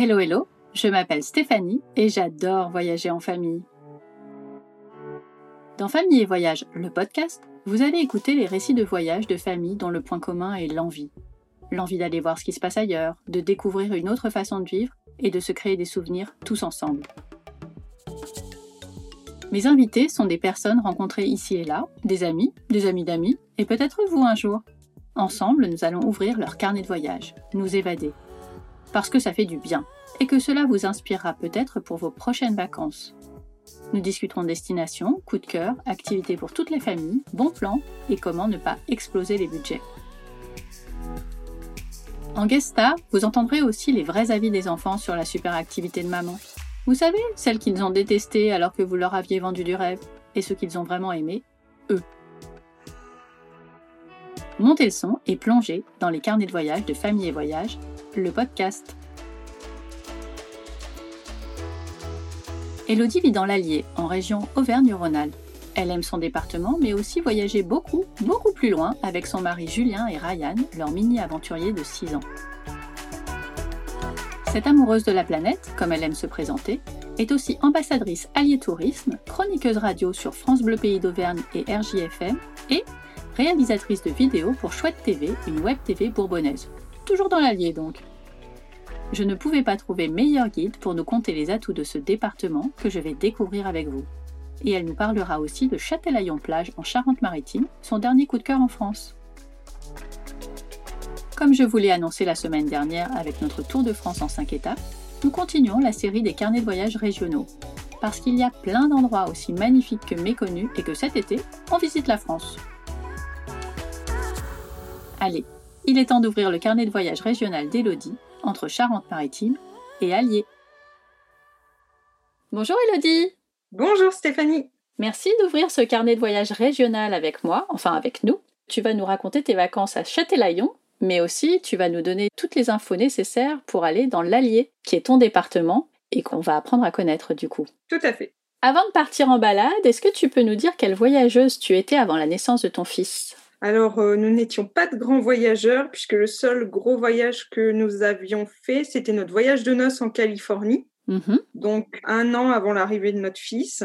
Hello hello, je m'appelle Stéphanie et j'adore voyager en famille. Dans Famille et Voyage, le podcast, vous allez écouter les récits de voyage de famille dont le point commun est l'envie. L'envie d'aller voir ce qui se passe ailleurs, de découvrir une autre façon de vivre et de se créer des souvenirs tous ensemble. Mes invités sont des personnes rencontrées ici et là, des amis, des amis d'amis, et peut-être vous un jour. Ensemble, nous allons ouvrir leur carnet de voyage, nous évader, parce que ça fait du bien et que cela vous inspirera peut-être pour vos prochaines vacances. Nous discuterons destination, coup de cœur, activités pour toutes les familles, bons plans et comment ne pas exploser les budgets. En guest star, vous entendrez aussi les vrais avis des enfants sur la super activité de maman. Vous savez, celles qu'ils ont détestées alors que vous leur aviez vendu du rêve, et ceux qu'ils ont vraiment aimé, eux. Montez le son et plongez dans les carnets de voyage de Famille et Voyage, le podcast. Elodie vit dans l'Allier, en région Auvergne-Rhône-Alpes. Elle aime son département, mais aussi voyager beaucoup, beaucoup plus loin avec son mari Julien et Ryan, leur mini-aventurier de 6 ans. Cette amoureuse de la planète, comme elle aime se présenter, est aussi ambassadrice Allier Tourisme, chroniqueuse radio sur France Bleu Pays d'Auvergne et RJFM, et réalisatrice de vidéos pour Chouette TV, une web TV bourbonnaise. Toujours dans l'Allier donc. Je ne pouvais pas trouver meilleur guide pour nous conter les atouts de ce département que je vais découvrir avec vous. Et elle nous parlera aussi de Châtelaillon-Plage en Charente-Maritime, son dernier coup de cœur en France. Comme je vous l'ai annoncé la semaine dernière avec notre Tour de France en 5 étapes, nous continuons la série des carnets de voyage régionaux. Parce qu'il y a plein d'endroits aussi magnifiques que méconnus et que cet été, on visite la France. Allez, il est temps d'ouvrir le carnet de voyage régional d'Elodie entre Charente-Maritime et Allier. Bonjour Elodie Bonjour Stéphanie Merci d'ouvrir ce carnet de voyage régional avec moi, enfin avec nous. Tu vas nous raconter tes vacances à Châtelaillon, mais aussi tu vas nous donner toutes les infos nécessaires pour aller dans l'Allier, qui est ton département et qu'on va apprendre à connaître du coup. Tout à fait. Avant de partir en balade, est-ce que tu peux nous dire quelle voyageuse tu étais avant la naissance de ton fils? Alors, euh, nous n'étions pas de grands voyageurs, puisque le seul gros voyage que nous avions fait, c'était notre voyage de noces en Californie, Mhm. donc un an avant l'arrivée de notre fils.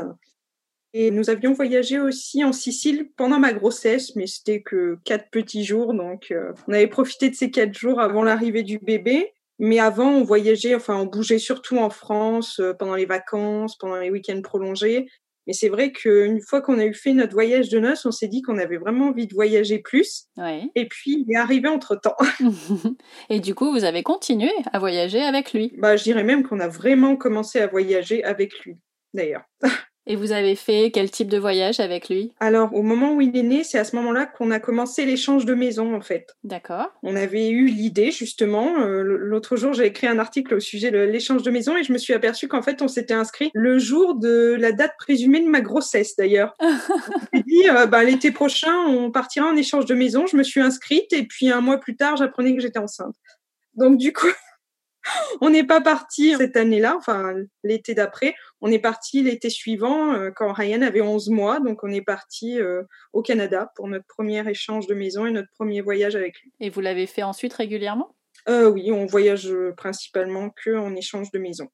Et nous avions voyagé aussi en Sicile pendant ma grossesse, mais c'était que quatre petits jours, donc euh, on avait profité de ces quatre jours avant l'arrivée du bébé. Mais avant, on voyageait, enfin, on bougeait surtout en France euh, pendant les vacances, pendant les week-ends prolongés. Mais c'est vrai qu'une fois qu'on a eu fait notre voyage de noces, on s'est dit qu'on avait vraiment envie de voyager plus. Ouais. Et puis, il est arrivé entre-temps. et du coup, vous avez continué à voyager avec lui. Bah, je dirais même qu'on a vraiment commencé à voyager avec lui, d'ailleurs. Et vous avez fait quel type de voyage avec lui? Alors, au moment où il est né, c'est à ce moment-là qu'on a commencé l'échange de maison, en fait. D'accord. On avait eu l'idée, justement. euh, l'autre jour, j'ai écrit un article au sujet de l'échange de maison et je me suis aperçue qu'en fait, on s'était inscrit le jour de la date présumée de ma grossesse, d'ailleurs. On dit, euh, bah, l'été prochain, on partira en échange de maison. Je me suis inscrite et puis un mois plus tard, j'apprenais que j'étais enceinte. Donc, du coup, on n'est pas parti cette année-là, enfin l'été d'après. On est parti l'été suivant euh, quand Ryan avait 11 mois. Donc on est parti euh, au Canada pour notre premier échange de maison et notre premier voyage avec lui. Et vous l'avez fait ensuite régulièrement? Euh, oui, on voyage euh, principalement que en échange de maison.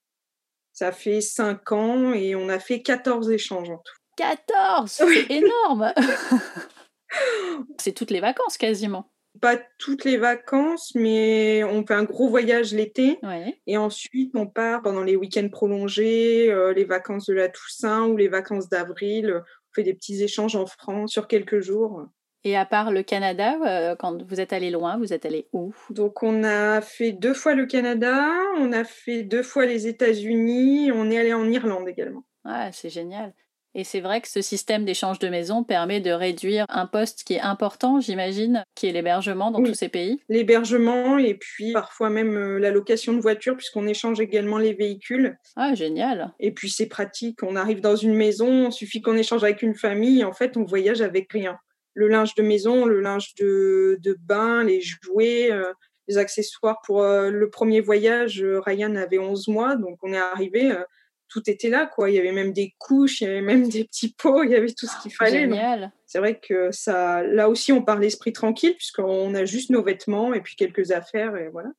Ça fait 5 ans et on a fait 14 échanges en tout. 14 Oui. C'est énorme C'est toutes les vacances quasiment. Pas toutes les vacances, mais on fait un gros voyage l'été. Ouais. Et ensuite, on part pendant les week-ends prolongés, euh, les vacances de la Toussaint ou les vacances d'avril. On fait des petits échanges en France sur quelques jours. Et à part le Canada, euh, quand vous êtes allé loin, vous êtes allé où? Donc, on a fait deux fois le Canada, on a fait deux fois les États-Unis, on est allé en Irlande également. Ah, c'est génial. Et c'est vrai que ce système d'échange de maison permet de réduire un poste qui est important, j'imagine, qui est l'hébergement dans Oui. tous ces pays. L'hébergement et puis parfois même euh, la location de voiture, puisqu'on échange également les véhicules. Ah, génial. Et puis, c'est pratique. On arrive dans une maison, il suffit qu'on échange avec une famille. En fait, on voyage avec rien. Le linge de maison, le linge de, de bain, les jouets, euh, les accessoires. Pour euh, le premier voyage, Ryan avait 11 mois, donc on est arrivé, euh, tout était là, quoi. Il y avait même des couches, il y avait même des petits pots, il y avait tout ce qu'il fallait. Génial. C'est vrai que ça, là aussi, on part l'esprit tranquille, puisqu'on a juste nos vêtements et puis quelques affaires, et voilà.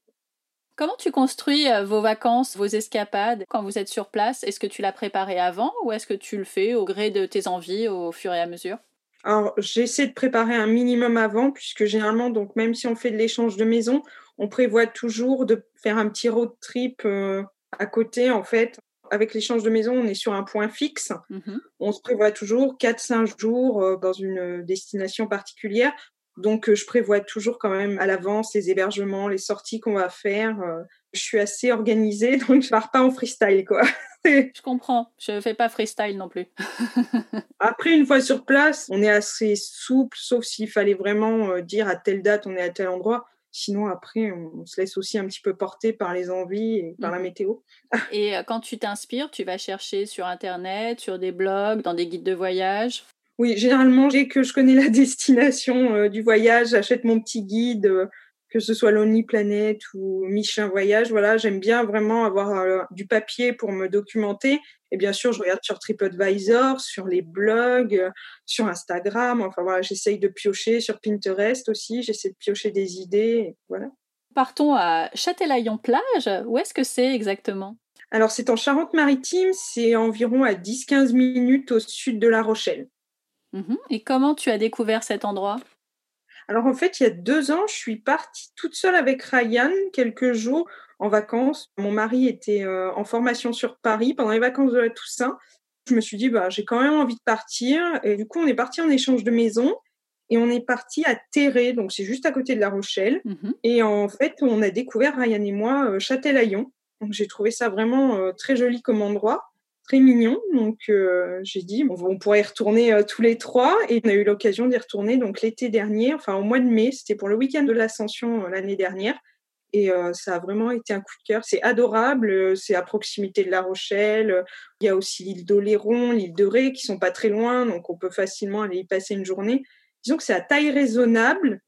Comment tu construis euh, vos vacances, vos escapades quand vous êtes sur place? Est-ce que tu l'as préparé avant ou est-ce que tu le fais au gré de tes envies au fur et à mesure? Alors, j'essaie de préparer un minimum avant, puisque généralement, donc même si on fait de l'échange de maison, on prévoit toujours de faire un petit road trip euh, à côté, en fait. Avec l'échange de maison, on est sur un point fixe. Mmh on se prévoit toujours 4-5 jours euh, dans une destination particulière. Donc, euh, je prévois toujours quand même à l'avance les hébergements, les sorties qu'on va faire. je suis assez organisée, donc je pars pas en freestyle, quoi. je comprends. Je fais pas freestyle non plus. Après, une fois sur place, on est assez souple, sauf s'il fallait vraiment euh, dire à telle date on est à tel endroit. Sinon, après, on se laisse aussi un petit peu porter par les envies et par la mhm. météo. et euh, quand tu t'inspires, tu vas chercher sur Internet, sur des blogs, dans des guides de voyage? Oui, généralement, dès que je connais la destination euh, du voyage, j'achète mon petit guide que ce soit Lonely Planet ou Michelin Voyage. Voilà, j'aime bien vraiment avoir euh, du papier pour me documenter. Et bien sûr, je regarde sur TripAdvisor, sur les blogs, euh, sur Instagram. Enfin voilà, j'essaye de piocher sur Pinterest aussi. J'essaie de piocher des idées. Voilà. Partons à Châtelaillon-Plage. Où est-ce que c'est exactement? Alors, c'est en Charente-Maritime. C'est environ à 10-15 minutes au sud de La Rochelle. Mhm. Et comment tu as découvert cet endroit? Alors en fait, il y a deux ans, je suis partie toute seule avec Ryan quelques jours en vacances. Mon mari était euh, en formation sur Paris pendant les vacances de la Toussaint. Je me suis dit, bah, j'ai quand même envie de partir. Et du coup, on est parti en échange de maison. Et on est parti à Terré, donc c'est juste à côté de La Rochelle. Mmh et en fait, on a découvert, Ryan et moi, euh, Châtelaillon. Donc j'ai trouvé ça vraiment euh, très joli comme endroit très mignon. Donc, euh, j'ai dit, on pourrait y retourner euh, tous les trois. Et on a eu l'occasion d'y retourner donc l'été dernier, enfin au mois de mai. C'était pour le week-end de l'Ascension l'année dernière. Et ça a vraiment été un coup de cœur. C'est adorable. C'est à proximité de La Rochelle. Il y a aussi l'île d'Oléron, l'île de Ré, qui sont pas très loin. Donc, on peut facilement aller y passer une journée. Disons que c'est à taille raisonnable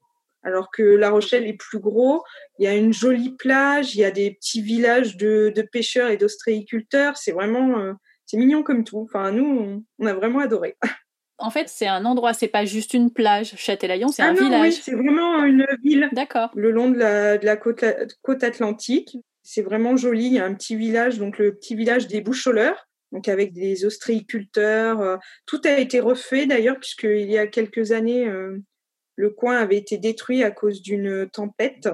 alors que La Rochelle est plus gros. Il y a une jolie plage, il y a des petits villages de, pêcheurs et d'ostréiculteurs. C'est vraiment, c'est mignon comme tout. Enfin, nous, on, a vraiment adoré. En fait, c'est un endroit, c'est pas juste une plage. Châtelaillon, c'est ah un village. Oui, c'est vraiment une ville. D'accord. Le long de la, côte, côte, atlantique. C'est vraiment joli. Il y a un petit village, donc le petit village des Boucholeurs, donc avec des ostréiculteurs. Euh, tout a été refait d'ailleurs, puisqu'il y a quelques années, euh, le coin avait été détruit à cause d'une tempête.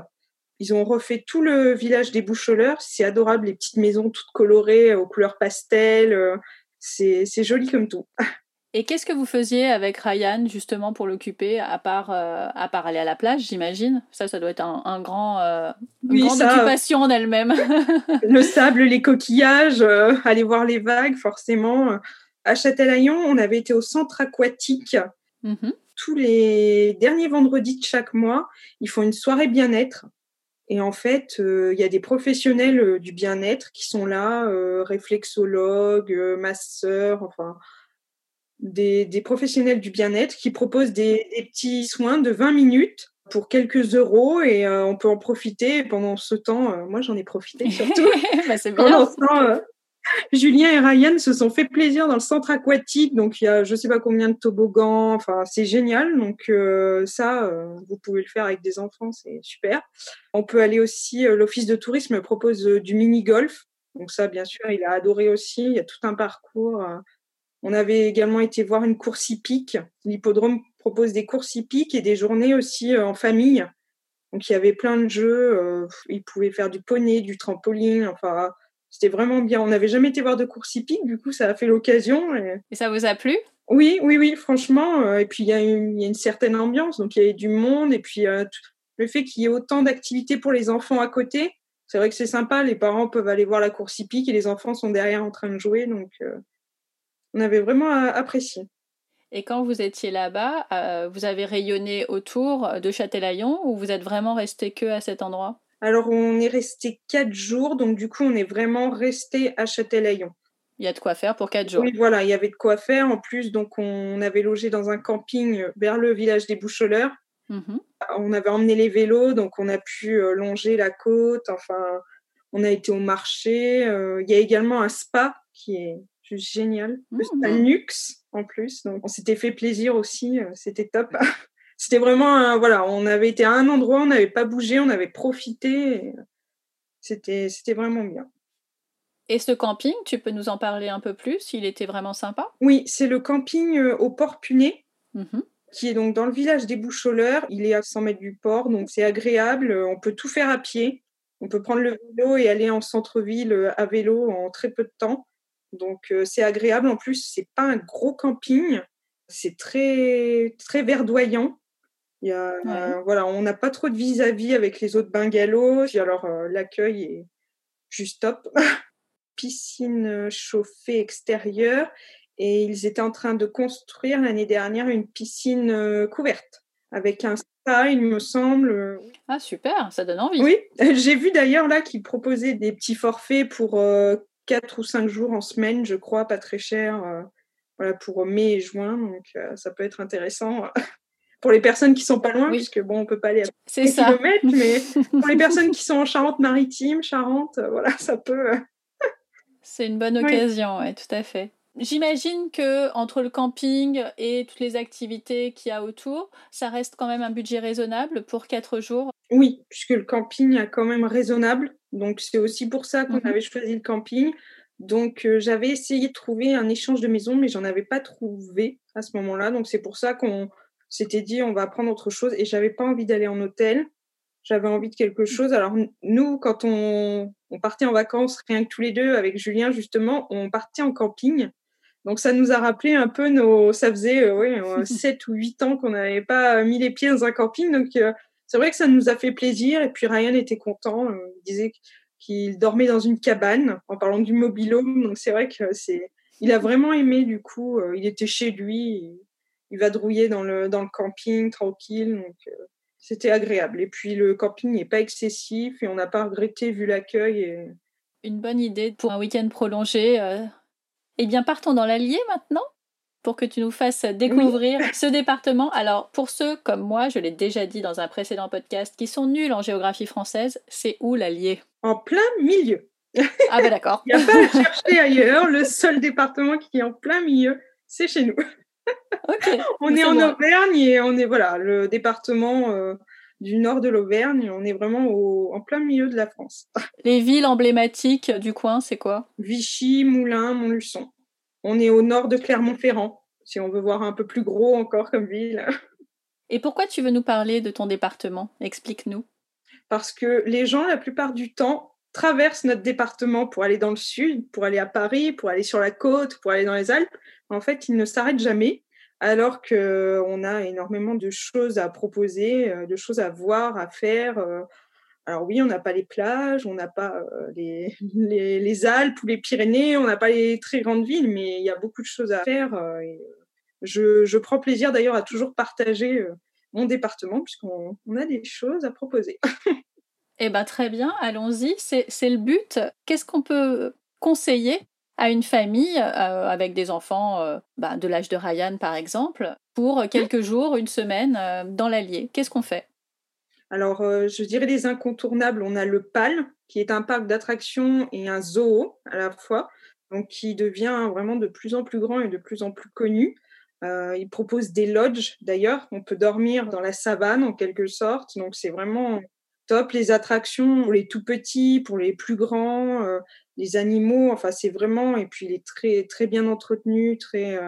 Ils ont refait tout le village des Boucholeurs. C'est adorable, les petites maisons toutes colorées aux couleurs pastel. Euh, c'est joli comme tout. Et qu'est-ce que vous faisiez avec Ryan justement pour l'occuper, à part euh, à part aller à la plage, j'imagine? Ça, ça doit être un, grand, euh, une grande occupation en elle-même. le sable, les coquillages, aller voir les vagues, forcément. À Châtelaillon, on avait été au centre aquatique. Mm-hmm. Tous les derniers vendredis de chaque mois, ils font une soirée bien-être et en fait, euh, il y a des professionnels euh, du bien-être qui sont là, euh, réflexologues, masseurs, enfin, des, des professionnels du bien-être qui proposent des, des, petits soins de 20 minutes pour quelques euros et on peut en profiter. pendant ce temps, moi j'en ai profité surtout. bah, c'est bien. Julien et Ryan se sont fait plaisir dans le centre aquatique, donc il y a je sais pas combien de toboggans, enfin c'est génial. Donc euh, ça, euh, vous pouvez le faire avec des enfants, c'est super. On peut aller aussi, euh, l'office de tourisme propose du mini golf, donc ça bien sûr il a adoré aussi. Il y a tout un parcours. On avait également été voir une course hippique. L'hippodrome propose des courses hippiques et des journées aussi en famille. Donc il y avait plein de jeux. ils pouvaient faire du poney, du trampoline, enfin c'était vraiment bien. On n'avait jamais été voir de course hippique, du coup, ça a fait l'occasion. Et... ça vous a plu? Oui, oui, oui, franchement. Euh, et puis, il y, a une certaine ambiance. Donc, il y avait du monde. Et puis, euh, le fait qu'il y ait autant d'activités pour les enfants à côté, c'est vrai que c'est sympa. Les parents peuvent aller voir la course hippique et les enfants sont derrière en train de jouer. Donc, euh, on avait vraiment apprécié. Et quand vous étiez là-bas, vous avez rayonné autour de Châtelaillon ou vous êtes vraiment resté que à cet endroit? Alors, on est resté quatre jours, donc du coup, on est vraiment resté à Châtelaillon. Il y a de quoi faire pour quatre jours. Oui, voilà, il y avait de quoi faire. En plus, donc, on avait logé dans un camping vers le village des Boucholeurs. Mhm. On avait emmené les vélos, donc on a pu euh, longer la côte. Enfin, on a été au marché. Euh, il y a également un spa qui est juste génial. Le mhm. Nux, en plus. Donc, on s'était fait plaisir aussi. Euh, c'était top. c'était vraiment, voilà, on avait été à un endroit, on n'avait pas bougé, on avait profité. C'était vraiment bien. Et ce camping, tu peux nous en parler un peu plus? Il était vraiment sympa? Oui, c'est le camping euh, au Port Puné, mhm. qui est donc dans le village des Boucholeurs. Il est à 100 mètres du port, donc c'est agréable. On peut tout faire à pied. On peut prendre le vélo et aller en centre-ville euh, à vélo en très peu de temps. Donc euh, c'est agréable. En plus, c'est pas un gros camping. C'est très très verdoyant. Il y a, voilà, on n'a pas trop de vis-à-vis avec les autres bungalows. Alors l'accueil est juste top. piscine euh, chauffée extérieure et ils étaient en train de construire l'année dernière une piscine euh, couverte avec un spa, il me semble. Ah super, ça donne envie. Oui, j'ai vu d'ailleurs là qu'ils proposaient des petits forfaits pour 4 euh, ou 5 jours en semaine, je crois, pas très cher, voilà, pour mai et juin, donc ça peut être intéressant. pour les personnes qui sont pas loin, puisque bon, on peut pas aller à c'est ça. mais pour les personnes qui sont en Charente-Maritime, Charente, voilà, ça peut, c'est une bonne occasion, oui, tout à fait. J'imagine que entre le camping et toutes les activités qu'il y a autour, ça reste quand même un budget raisonnable pour quatre jours. Oui, puisque le camping est quand même raisonnable. Donc c'est aussi pour ça qu'on mhm. avait choisi le camping. Donc euh, j'avais essayé de trouver un échange de maison, mais j'en avais pas trouvé à ce moment-là. Donc c'est pour ça qu'on s'était dit on va prendre autre chose. Et j'avais pas envie d'aller en hôtel. J'avais envie de quelque chose. Alors nous, quand on, partait en vacances, rien que tous les deux, avec Julien justement, on partait en camping. Donc ça nous a rappelé un peu nos... Ça faisait euh, ouais, 7 ou 8 ans qu'on n'avait pas mis les pieds dans un camping. Donc euh, c'est vrai que ça nous a fait plaisir. Et puis Ryan était content. Euh, il disait qu'il dormait dans une cabane en parlant du mobilhome. Donc c'est vrai que c'est... Il a vraiment aimé du coup. il était chez lui. Il, va drouiller dans le, dans le camping tranquille. Donc c'était agréable. Et puis le camping n'est pas excessif et on n'a pas regretté vu l'accueil. Une bonne idée pour un week-end prolongé. Euh. Eh bien, partons dans l'Allier maintenant pour que tu nous fasses découvrir ce département. Alors, pour ceux comme moi, je l'ai déjà dit dans un précédent podcast, qui sont nuls en géographie française, c'est où l'Allier En plein milieu. Ah ben d'accord. Il n'y a pas à chercher ailleurs. Le seul département qui est en plein milieu, c'est chez nous. on est, en Auvergne et on est voilà le département euh, du nord de l'Auvergne. On est vraiment en plein milieu de la France. Les villes emblématiques du coin, c'est quoi? Vichy, Moulins, Montluçon. On est au nord de Clermont-Ferrand, si on veut voir un peu plus gros encore comme ville. Et pourquoi tu veux nous parler de ton département? Explique-nous. Parce que les gens, la plupart du temps, traversent notre département pour aller dans le sud, pour aller à Paris, pour aller sur la côte, pour aller dans les Alpes en fait, il ne s'arrête jamais, alors qu'on a énormément de choses à proposer, euh, de choses à voir, à faire. Euh. Alors oui, on n'a pas les plages, on n'a pas euh, les, Alpes ou les Pyrénées, on n'a pas les très grandes villes, mais il y a beaucoup de choses à faire. je, je, prends plaisir d'ailleurs à toujours partager mon département, puisqu'on on a des choses à proposer. eh bien, très bien, allons-y, c'est le but. Qu'est-ce qu'on peut conseiller à une famille euh, avec des enfants euh, bah, de l'âge de Ryan, par exemple, pour quelques jours, une semaine euh, dans l'Allier? Qu'est-ce qu'on fait? Alors, je dirais les incontournables. On a le PAL, qui est un parc d'attractions et un zoo à la fois, donc qui devient vraiment de plus en plus grand et de plus en plus connu. il propose des lodges d'ailleurs. On peut dormir dans la savane en quelque sorte. Donc c'est vraiment top. Les attractions pour les tout petits, pour les plus grands, les animaux, enfin c'est vraiment, et puis il est très, très bien entretenu, très...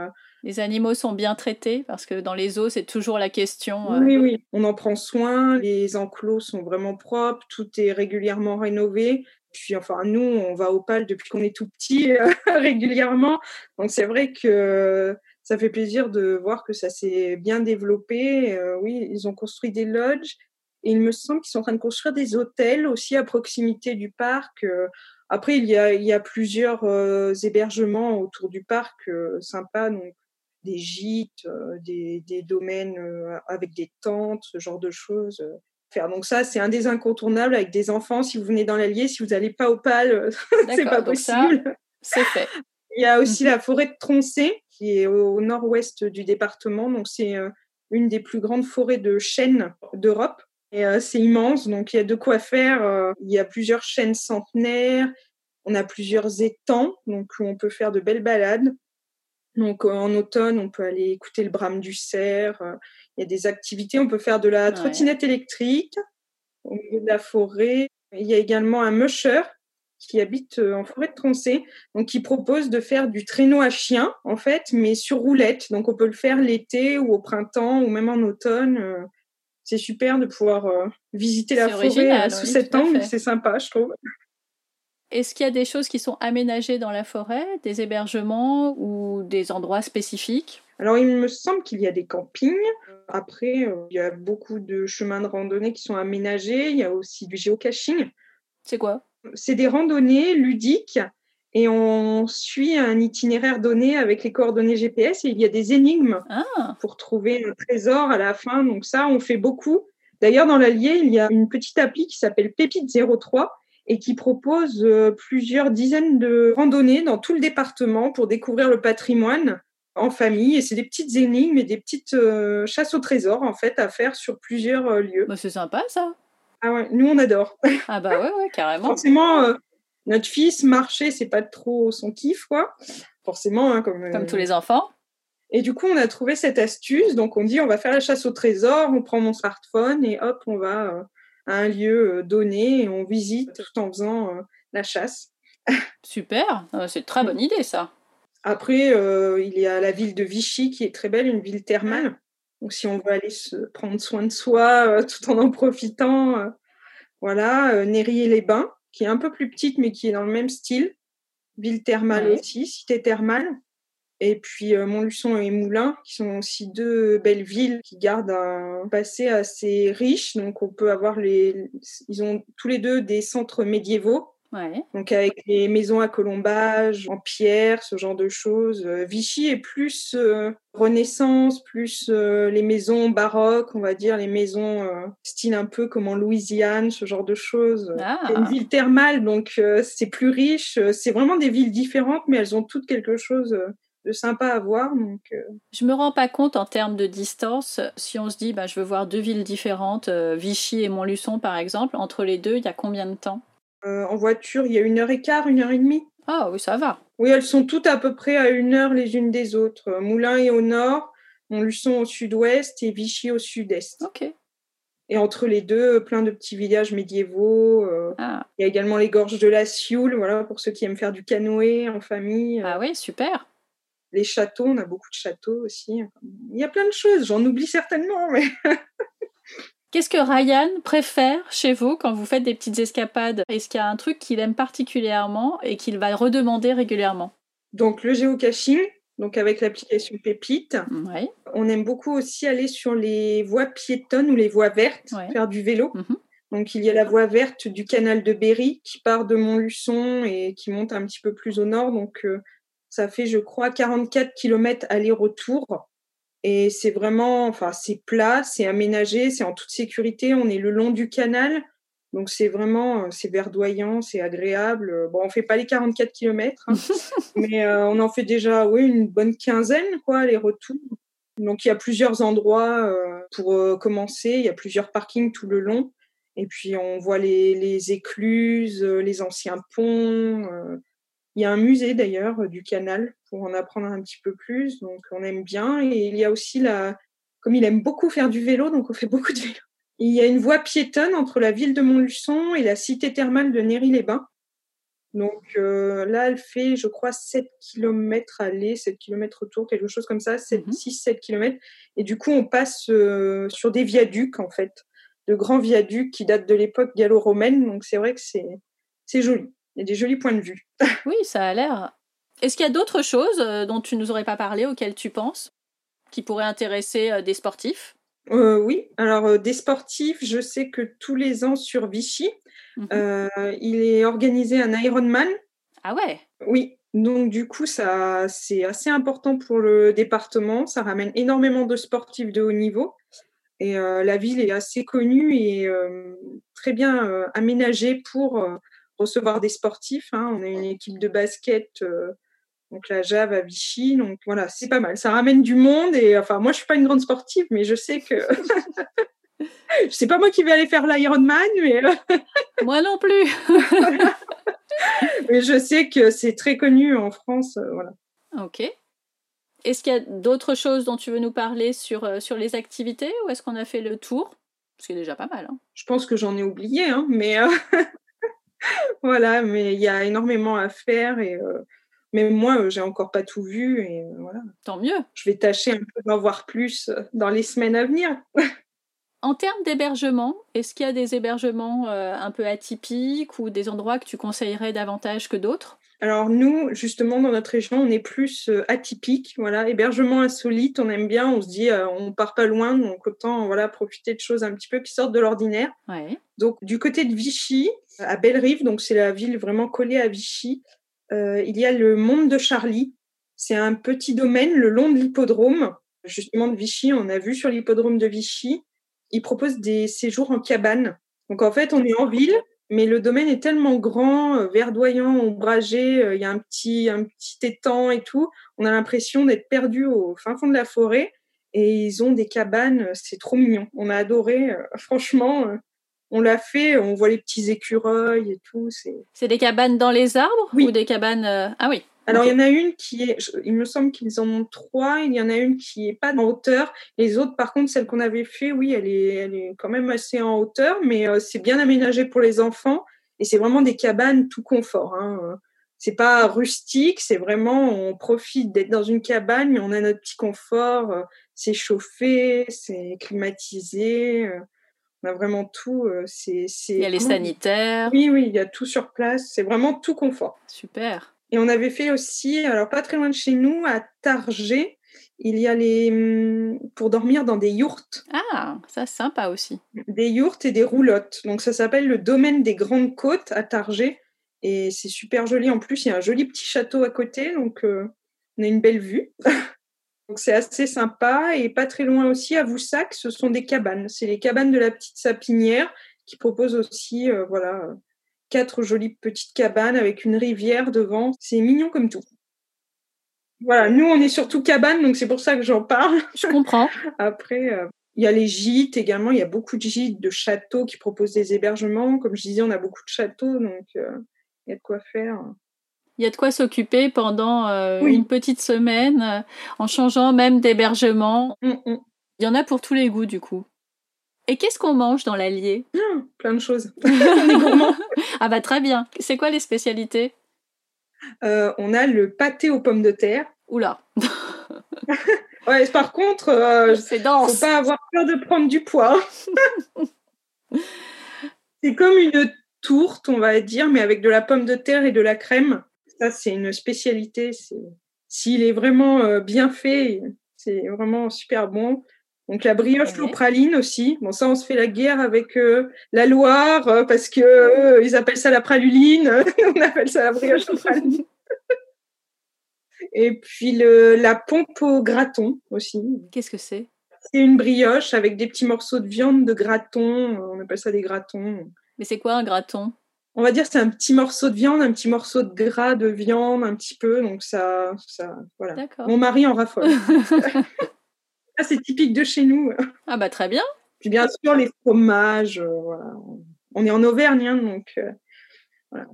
Euh, les animaux sont bien traités parce que dans les zoos, c'est toujours la question. Euh, oui, oui, on en prend soin, les enclos sont vraiment propres, tout est régulièrement rénové. Puis enfin, nous, on va au PAL depuis qu'on est tout petit euh, régulièrement. Donc c'est vrai que ça fait plaisir de voir que ça s'est bien développé. oui, ils ont construit des lodges. Et il me semble qu'ils sont en train de construire des hôtels aussi à proximité du parc. Après, il y a, il y a plusieurs euh, hébergements autour du parc euh, sympas, donc des gîtes, euh, des, des, domaines avec des tentes, ce genre de choses. Faire. Donc ça, c'est un des incontournables avec des enfants. Si vous venez dans l'Allier, si vous n'allez pas au PAL, c'est pas possible. C'est fait. Il y a aussi la forêt de Troncé, qui est au nord-ouest du département. Donc c'est une des plus grandes forêts de chênes d'Europe. Et euh, c'est immense, donc il y a de quoi faire. Il y a plusieurs chaînes centenaires, on a plusieurs étangs, donc on peut faire de belles balades. Donc en automne, on peut aller écouter le brame du cerf. Euh, il y a des activités, on peut faire de la trottinette électrique au milieu de la forêt. Il y a également un musher qui habite euh, en forêt de Troncé, donc qui propose de faire du traîneau à chien, en fait, mais sur roulette. Donc on peut le faire l'été ou au printemps ou même en automne. Euh, c'est super de pouvoir euh, visiter la forêt sous cet angle, c'est sympa, je trouve. Est-ce qu'il y a des choses qui sont aménagées dans la forêt, des hébergements ou des endroits spécifiques? Alors, il me semble qu'il y a des campings. Après, il y a beaucoup de chemins de randonnée qui sont aménagés. Il y a aussi du géocaching. C'est quoi? C'est des randonnées ludiques et on suit un itinéraire donné avec les coordonnées GPS et il y a des énigmes ah. pour trouver un trésor à la fin. Donc ça, on fait beaucoup. D'ailleurs, dans l'Allier, il y a une petite appli qui s'appelle Pépite 03 et qui propose euh, plusieurs dizaines de randonnées dans tout le département pour découvrir le patrimoine en famille. Et c'est des petites énigmes et des petites euh, chasses au trésor, en fait, à faire sur plusieurs euh, lieux. Bah, c'est sympa, ça. Ah ouais, nous on adore. Ah bah ouais, ouais carrément. Forcément, euh, notre fils, marcher, c'est pas trop son kiff, quoi. Forcément, hein, comme, comme tous les enfants. Et du coup, on a trouvé cette astuce. Donc, on dit, on va faire la chasse au trésor, on prend mon smartphone et hop, on va à un lieu euh, donné et on visite tout en faisant la chasse. Super, c'est une très bonne idée, ça. Après, il y a la ville de Vichy qui est très belle, une ville thermale. Donc, si on veut aller se prendre soin de soi euh, tout en en profitant, euh, voilà, euh, Néry-les-Bains, qui est un peu plus petite, mais qui est dans le même style. Ville thermale aussi, cité thermale. Et puis Montluçon et Moulins, qui sont aussi deux belles villes qui gardent un passé assez riche. Donc, on peut avoir les. Ils ont tous les deux des centres médiévaux donc avec les maisons à colombage, en pierre, ce genre de choses. Euh, Vichy est plus euh, Renaissance, plus euh, les maisons baroques, on va dire, les maisons style un peu comme en Louisiane, ce genre de choses. C'est une ah. ville thermale, donc c'est plus riche. C'est vraiment des villes différentes, mais elles ont toutes quelque chose de sympa à voir. Donc, Je me rends pas compte en termes de distance. Si on se dit, bah, je veux voir deux villes différentes, Vichy et Montluçon par exemple, entre les deux, il y a combien de temps? Euh, en voiture, il y a une heure et quart, une heure et demie. Ah oui, ça va. Oui, elles sont toutes à peu près à une heure les unes des autres. Euh, Moulins est au nord, Montluçon au sud-ouest et Vichy au sud-est. Ok. Et entre les deux, plein de petits villages médiévaux. Euh, ah. Il y a également les gorges de la Sioule, voilà, pour ceux qui aiment faire du canoë en famille. Ah oui, super. Les châteaux, on a beaucoup de châteaux aussi. Il y a plein de choses, j'en oublie certainement, mais Qu'est-ce que Ryan préfère chez vous quand vous faites des petites escapades? Est-ce qu'il y a un truc qu'il aime particulièrement et qu'il va redemander régulièrement? Donc le géocaching, donc avec l'application Pépite. On aime beaucoup aussi aller sur les voies piétonnes ou les voies vertes, faire du vélo. Mhm. Donc il y a la voie verte du canal de Berry qui part de Montluçon et qui monte un petit peu plus au nord. Donc euh, ça fait, je crois, 44 km aller-retour. Et c'est vraiment, enfin, c'est plat, c'est aménagé, c'est en toute sécurité. On est le long du canal. Donc c'est vraiment, euh, c'est verdoyant, c'est agréable. Bon, on fait pas les 44 km, hein, mais euh, on en fait déjà, oui, une bonne quinzaine, quoi, les retours. Donc il y a plusieurs endroits euh, pour commencer. Il y a plusieurs parkings tout le long. Et puis on voit les, les écluses, les anciens ponts. Il y a un musée d'ailleurs du canal pour en apprendre un petit peu plus. Donc, on aime bien. Et il y a aussi la, comme il aime beaucoup faire du vélo, donc on fait beaucoup de vélo. Il y a une voie piétonne entre la ville de Montluçon et la cité thermale de Néry-les-Bains. Donc euh, là, elle fait, je crois, 7 km aller, 7 km retour, quelque chose comme ça, 6-7 km. Et du coup, on passe euh, sur des viaducs, en fait, de grands viaducs qui datent de l'époque gallo-romaine. Donc c'est vrai que c'est joli. Il y a des jolis points de vue. oui, ça a l'air. Est-ce qu'il y a d'autres choses euh, dont tu nous aurais pas parlé, auxquelles tu penses, qui pourraient intéresser euh, des sportifs? Euh, Oui, alors des sportifs, je sais que tous les ans sur Vichy, mhm. il est organisé un Ironman. Ah ouais? Oui, donc du coup, ça, c'est assez important pour le département. Ça ramène énormément de sportifs de haut niveau. Et la ville est assez connue et très bien aménagée pour recevoir des sportifs. Hein. On a une équipe de basket donc la Jave à Vichy. Donc voilà, c'est pas mal. Ça ramène du monde. Et enfin, moi, je suis pas une grande sportive, mais je sais que. sais pas moi qui vais aller faire l'Ironman, mais. moi non plus. mais je sais que c'est très connu en France. Euh, voilà. Ok. Est-ce qu'il y a d'autres choses dont tu veux nous parler sur, euh, sur les activités ou est-ce qu'on a fait le tour? Ce qui est déjà pas mal. Hein. Je pense que j'en ai oublié, hein, mais. Euh, voilà, mais il y a énormément à faire et même moi, j'ai encore pas tout vu et voilà. Tant mieux. Je vais tâcher un peu d'en voir plus dans les semaines à venir. En termes d'hébergement, est-ce qu'il y a des hébergements un peu atypiques ou des endroits que tu conseillerais davantage que d'autres? Alors nous, justement, dans notre région, on est plus euh, atypique. Voilà, hébergement insolite, on aime bien. On se dit, euh, on part pas loin, donc autant voilà profiter de choses un petit peu qui sortent de l'ordinaire. Donc du côté de Vichy, à Bellerive, donc c'est la ville vraiment collée à Vichy, euh, il y a le Monde de Charlie. C'est un petit domaine le long de l'hippodrome, justement de Vichy. On a vu sur l'hippodrome de Vichy. Il propose des séjours en cabane. Donc en fait, on est en ville, mais le domaine est tellement grand, euh, verdoyant, ombragé, euh, il y a un petit, un petit étang et tout. On a l'impression d'être perdu au fin fond de la forêt. Et ils ont des cabanes, c'est trop mignon. On a adoré, franchement. On l'a fait, on voit les petits écureuils et tout. C'est des cabanes dans les arbres ou des cabanes Ah oui. Alors, il y en a une qui est, il me semble qu'ils en ont trois. Il y en a une qui est pas en hauteur. Les autres, par contre, celle qu'on avait fait, oui, elle est, elle est quand même assez en hauteur, mais euh, c'est bien aménagé pour les enfants. Et c'est vraiment des cabanes tout confort. Hein. C'est pas rustique, c'est vraiment, on profite d'être dans une cabane, mais on a notre petit confort. Euh, c'est chauffé, c'est climatisé. Euh, on a vraiment tout. C'est, il y a les sanitaires. Oui, oui, il y a tout sur place. C'est vraiment tout confort. Super. Et on avait fait aussi, alors pas très loin de chez nous, à Targé, il y a les hum, pour dormir dans des yourtes. Ah, ça sympa aussi. Des yourtes et des roulottes. Donc ça s'appelle le domaine des Grandes Côtes à Targé et c'est super joli. En plus, il y a un joli petit château à côté, donc euh, on a une belle vue. donc c'est assez sympa et pas très loin aussi à Voussac, ce sont des cabanes. C'est les cabanes de la petite sapinière qui proposent aussi, euh, voilà quatre jolies petites cabanes avec une rivière devant. C'est mignon comme tout. Voilà, nous on est surtout cabane, donc c'est pour ça que j'en parle. Je comprends. Après, euh, il y a les gîtes également. Il y a beaucoup de gîtes, de châteaux qui proposent des hébergements. Comme je disais, on a beaucoup de châteaux, donc euh, il y a de quoi faire. Il y a de quoi s'occuper pendant euh, une petite semaine, en changeant même d'hébergement. Mm, mm. Il y en a pour tous les goûts, du coup. Et qu'est-ce qu'on mange dans l'Allier? Ah, Plein de choses. on est gourmand. ah bah très bien. C'est quoi les spécialités? Euh, On a le pâté aux pommes de terre. Oula. ouais, par contre, euh, c'est dense. Faut pas avoir peur de prendre du poids. c'est comme une tourte, on va dire, mais avec de la pomme de terre et de la crème. Ça, c'est une spécialité. S'il est vraiment euh, bien fait, c'est vraiment super bon. Donc la brioche ouais. praline aussi. Bon ça on se fait la guerre avec euh, la Loire euh, parce que euh, ils appellent ça la praluline, on appelle ça la brioche praline. Et puis le, la pompe au graton aussi. Qu'est-ce que c'est? C'est une brioche avec des petits morceaux de viande de graton. On appelle ça des gratons. Mais c'est quoi un graton? On va dire c'est un petit morceau de viande, un petit morceau de gras de viande, un petit peu. Donc ça, ça voilà. Mon mari en raffole. c'est typique de chez nous. Ah bah très bien. Puis bien sûr, les fromages. Euh, on est en Auvergne, hein, donc euh,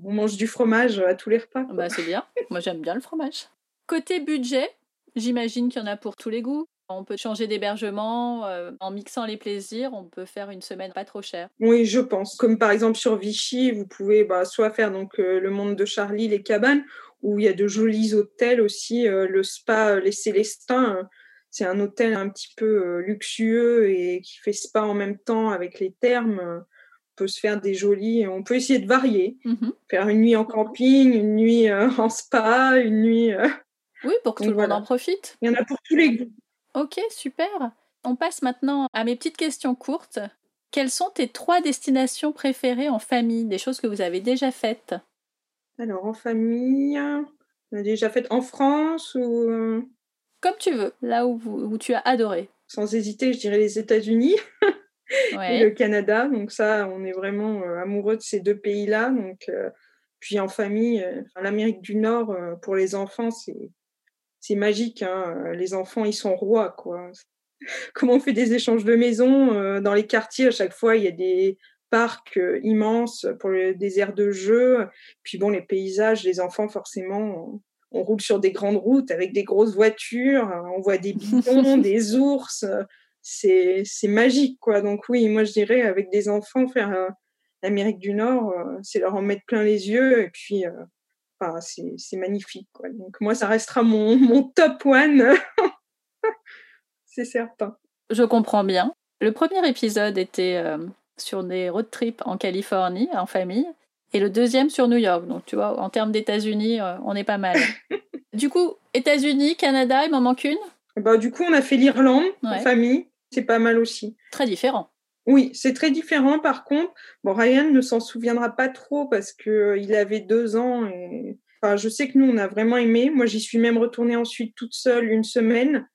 on mange du fromage à tous les repas. Bah c'est bien. Moi j'aime bien le fromage. Côté budget, j'imagine qu'il y en a pour tous les goûts. On peut changer d'hébergement euh, en mixant les plaisirs. On peut faire une semaine pas trop chère. Oui, je pense. Comme par exemple sur Vichy, vous pouvez bah, soit faire donc le monde de Charlie, les cabanes, où il y a de jolis hôtels aussi, le spa, les Célestins c'est un hôtel un petit peu euh, luxueux et qui fait spa en même temps avec les thermes. On peut se faire des jolis, on peut essayer de varier, mmh faire une nuit en camping, une nuit euh, en spa, une nuit. Euh, oui, pour que tout le monde en profite. Il y en a pour tous les goûts. Ok, super. On passe maintenant à mes petites questions courtes. Quelles sont tes trois destinations préférées en famille, des choses que vous avez déjà faites Alors en famille, on a déjà faites en France ou comme tu veux, là où, où tu as adoré. Sans hésiter, je dirais les États-Unis et le Canada. Donc ça, on est vraiment euh, amoureux de ces deux pays-là. Donc euh, puis en famille, euh, l'Amérique du Nord pour les enfants, c'est c'est magique. Hein. Les enfants, ils sont rois, quoi. Comment on fait des échanges de maisons dans les quartiers À chaque fois, il y a des parcs immenses pour des aires de jeu. Puis bon, les paysages, les enfants, forcément, on roule sur des grandes routes avec des grosses voitures, on voit des bidons, des ours, c'est magique quoi. Donc oui, moi je dirais avec des enfants faire l'Amérique du Nord, c'est leur en mettre plein les yeux et puis enfin, c'est magnifique. Quoi. Donc moi, ça restera mon, mon top one, c'est certain. Je comprends bien. Le premier épisode était sur des road trips en Californie, en famille, et le deuxième sur New York. Donc tu vois, en termes d'États-Unis, on est pas mal. du coup, États-Unis, Canada, il m'en manque une? Bah, Du coup, on a fait l'Irlande en famille. C'est pas mal aussi. Très différent. Oui, c'est très différent. Par contre, bon, Ryan ne s'en souviendra pas trop parce que euh, avait deux ans. Et... Enfin, je sais que nous, on a vraiment aimé. Moi, j'y suis même retournée ensuite toute seule une semaine.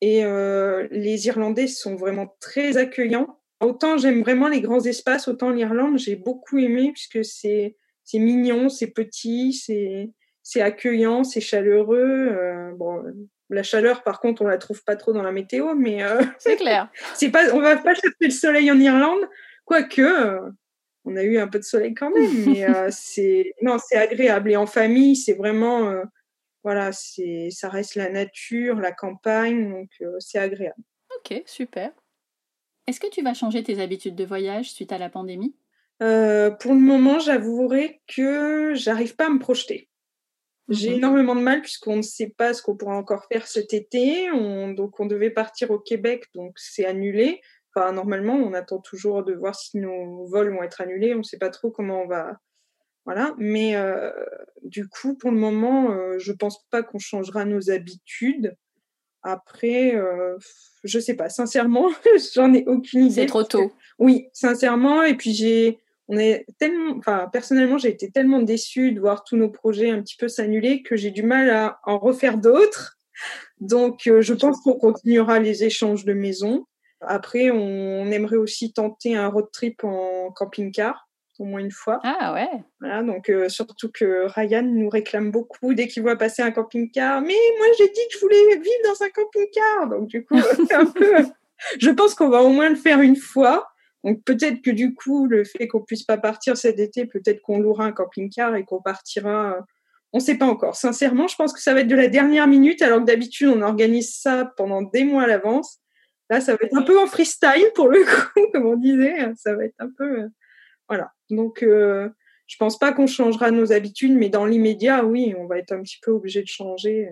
Et euh, les Irlandais sont vraiment très accueillants. Autant j'aime vraiment les grands espaces, autant l'Irlande, j'ai beaucoup aimé puisque c'est mignon, c'est petit, c'est c'est accueillant, c'est chaleureux. Euh, bon, la chaleur, par contre, on la trouve pas trop dans la météo, mais euh, c'est clair. c'est pas, on va pas chercher le soleil en Irlande, quoique euh, on a eu un peu de soleil quand même, mais euh, c'est non, c'est agréable et en famille, c'est vraiment voilà, c'est ça reste la nature, la campagne, donc c'est agréable. Ok, super. Est-ce que tu vas changer tes habitudes de voyage suite à la pandémie? Pour le moment, j'avouerai que j'arrive pas à me projeter. J'ai mhm. énormément de mal puisqu'on ne sait pas ce qu'on pourra encore faire cet été. On, donc, on devait partir au Québec, donc c'est annulé. Enfin, normalement, on attend toujours de voir si nos vols vont être annulés. On ne sait pas trop comment on va. Voilà. Mais euh, du coup, pour le moment, euh, je pense pas qu'on changera nos habitudes. Après, euh, je sais pas. Sincèrement, j'en ai aucune idée. C'est trop tôt. Oui, sincèrement. Et puis j'ai on est tellement, enfin, personnellement, j'ai été tellement déçue de voir tous nos projets un petit peu s'annuler que j'ai du mal à en refaire d'autres. Donc, euh, je pense qu'on continuera les échanges de maisons. Après, on, aimerait aussi tenter un road trip en camping-car, au moins une fois. Ah ouais. Voilà, donc euh, surtout que Ryan nous réclame beaucoup dès qu'il voit passer un camping-car. Mais moi, j'ai dit que je voulais vivre dans un camping-car. Donc, du coup, c'est un peu. Je pense qu'on va au moins le faire une fois. Donc peut-être que du coup, le fait qu'on puisse pas partir cet été, peut-être qu'on louera un camping-car et qu'on partira. On ne sait pas encore. Sincèrement, je pense que ça va être de la dernière minute, alors que d'habitude, on organise ça pendant des mois à l'avance. Là, ça va être un peu en freestyle pour le coup, comme on disait. Ça va être un peu, euh, voilà. Donc, euh, je pense pas qu'on changera nos habitudes, mais dans l'immédiat, oui, on va être un petit peu obligé de changer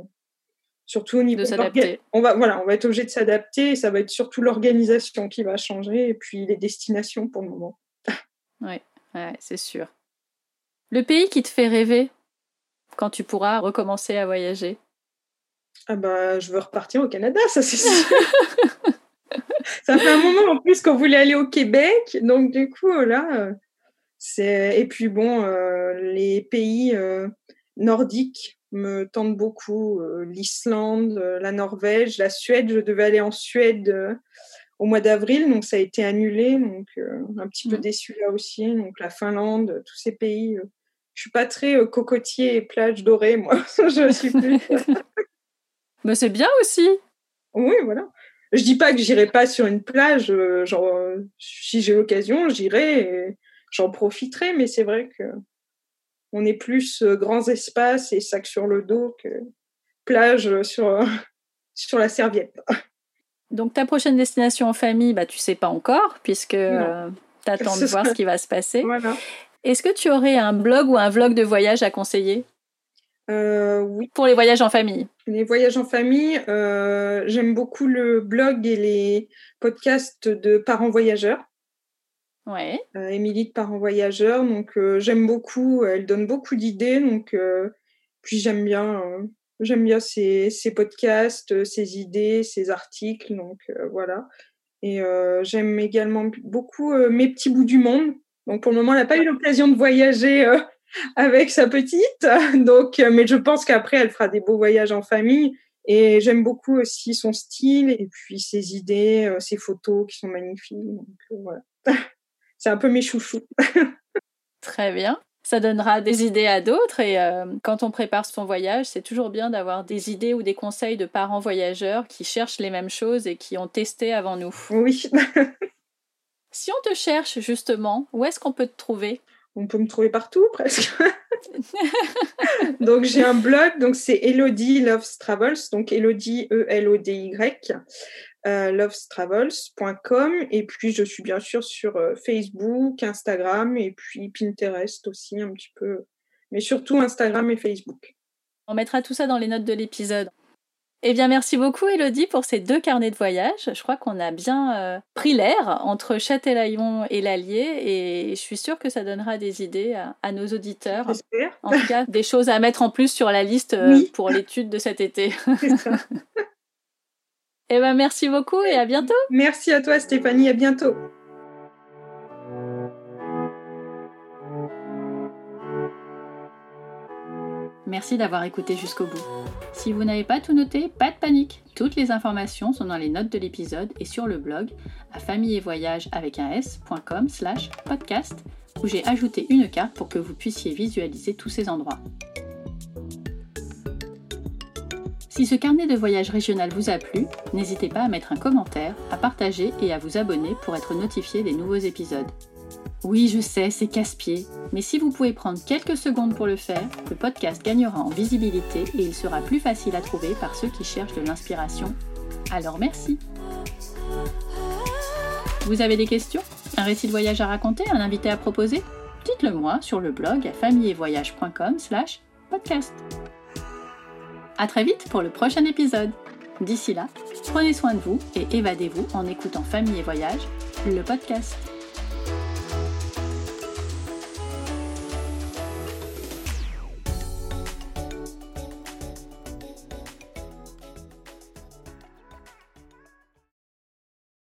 surtout au niveau de s'adapter. On va voilà, on va être obligé de s'adapter. Ça va être surtout l'organisation qui va changer et puis les destinations pour le moment. Oui, ouais, c'est sûr. Le pays qui te fait rêver quand tu pourras recommencer à voyager? Ah bah, je veux repartir au Canada, ça c'est sûr. ça fait un moment en plus qu'on voulait aller au Québec, donc du coup là, euh, c'est et puis bon, euh, les pays euh, nordiques me tente beaucoup. Euh, L'Islande, euh, la Norvège, la Suède. Je devais aller en Suède euh, au mois d'avril, donc ça a été annulé. Donc un petit peu mmh. déçu là aussi. Donc la Finlande, tous ces pays. je suis pas très cocotier et plage dorée, moi. je suis plus. Mais c'est bien aussi. Oui, voilà. Je dis pas que j'irai pas sur une plage. genre, si j'ai l'occasion, j'irai. Et j'en profiterai, mais c'est vrai que on est plus euh, grands espaces et sac sur le dos que plage sur, sur la serviette. Donc ta prochaine destination en famille, bah, tu sais pas encore, puisque euh, tu attends de voir ce qui va se passer. Est-ce que tu aurais un blog ou un vlog de voyage à conseiller? Euh, oui. Pour les voyages en famille. Les voyages en famille, j'aime beaucoup le blog et les podcasts de parents voyageurs. Ouais. Euh, Émilie de Parents Voyageurs. Donc, euh, j'aime beaucoup. Elle donne beaucoup d'idées. Donc, euh, puis j'aime bien, j'aime bien ses, podcasts, ses idées, ses articles. Donc, voilà. Et j'aime également beaucoup Mes petits bouts du monde. Donc, pour le moment, elle n'a pas eu l'occasion de voyager avec sa petite. Donc, mais je pense qu'après, elle fera des beaux voyages en famille. Et j'aime beaucoup aussi son style et puis ses idées, ses photos qui sont magnifiques. Donc, voilà. c'est un peu mes chouchous. Très bien. Ça donnera des idées à d'autres et euh, quand on prépare son voyage, c'est toujours bien d'avoir des idées ou des conseils de parents voyageurs qui cherchent les mêmes choses et qui ont testé avant nous. Oui. si on te cherche justement, où est-ce qu'on peut te trouver? On peut me trouver partout presque. donc j'ai un blog, donc c'est Elodie Loves Travels, donc Elodie E L O D Y. lovestravels.com et puis je suis bien sûr sur Facebook, Instagram et puis Pinterest aussi un petit peu, mais surtout Instagram et Facebook. On mettra tout ça dans les notes de l'épisode. Eh bien, merci beaucoup, Elodie, pour ces deux carnets de voyage. Je crois qu'on a bien euh, pris l'air entre Châtelaillon et l'Allier et je suis sûre que ça donnera des idées à, nos auditeurs. J'espère. En tout cas, des choses à mettre en plus sur la liste euh, pour l'étude de cet été. eh bien, merci beaucoup et à bientôt. Merci à toi, Stéphanie. À bientôt. Merci d'avoir écouté jusqu'au bout. Si vous n'avez pas tout noté, pas de panique. Toutes les informations sont dans les notes de l'épisode et sur le blog à famille et voyage avec un s.com slash podcast où j'ai ajouté une carte pour que vous puissiez visualiser tous ces endroits. Si ce carnet de voyage régional vous a plu, n'hésitez pas à mettre un commentaire, à partager et à vous abonner pour être notifié des nouveaux épisodes. Oui, je sais, c'est casse-pied, mais si vous pouvez prendre quelques secondes pour le faire, le podcast gagnera en visibilité et il sera plus facile à trouver par ceux qui cherchent de l'inspiration. Alors merci Vous avez des questions? Un récit de voyage à raconter Un invité à proposer? Dites-le moi sur le blog à famillevoyage.com slash podcast. A très vite pour le prochain épisode D'ici là, prenez soin de vous et évadez-vous en écoutant Famille et Voyage, le podcast.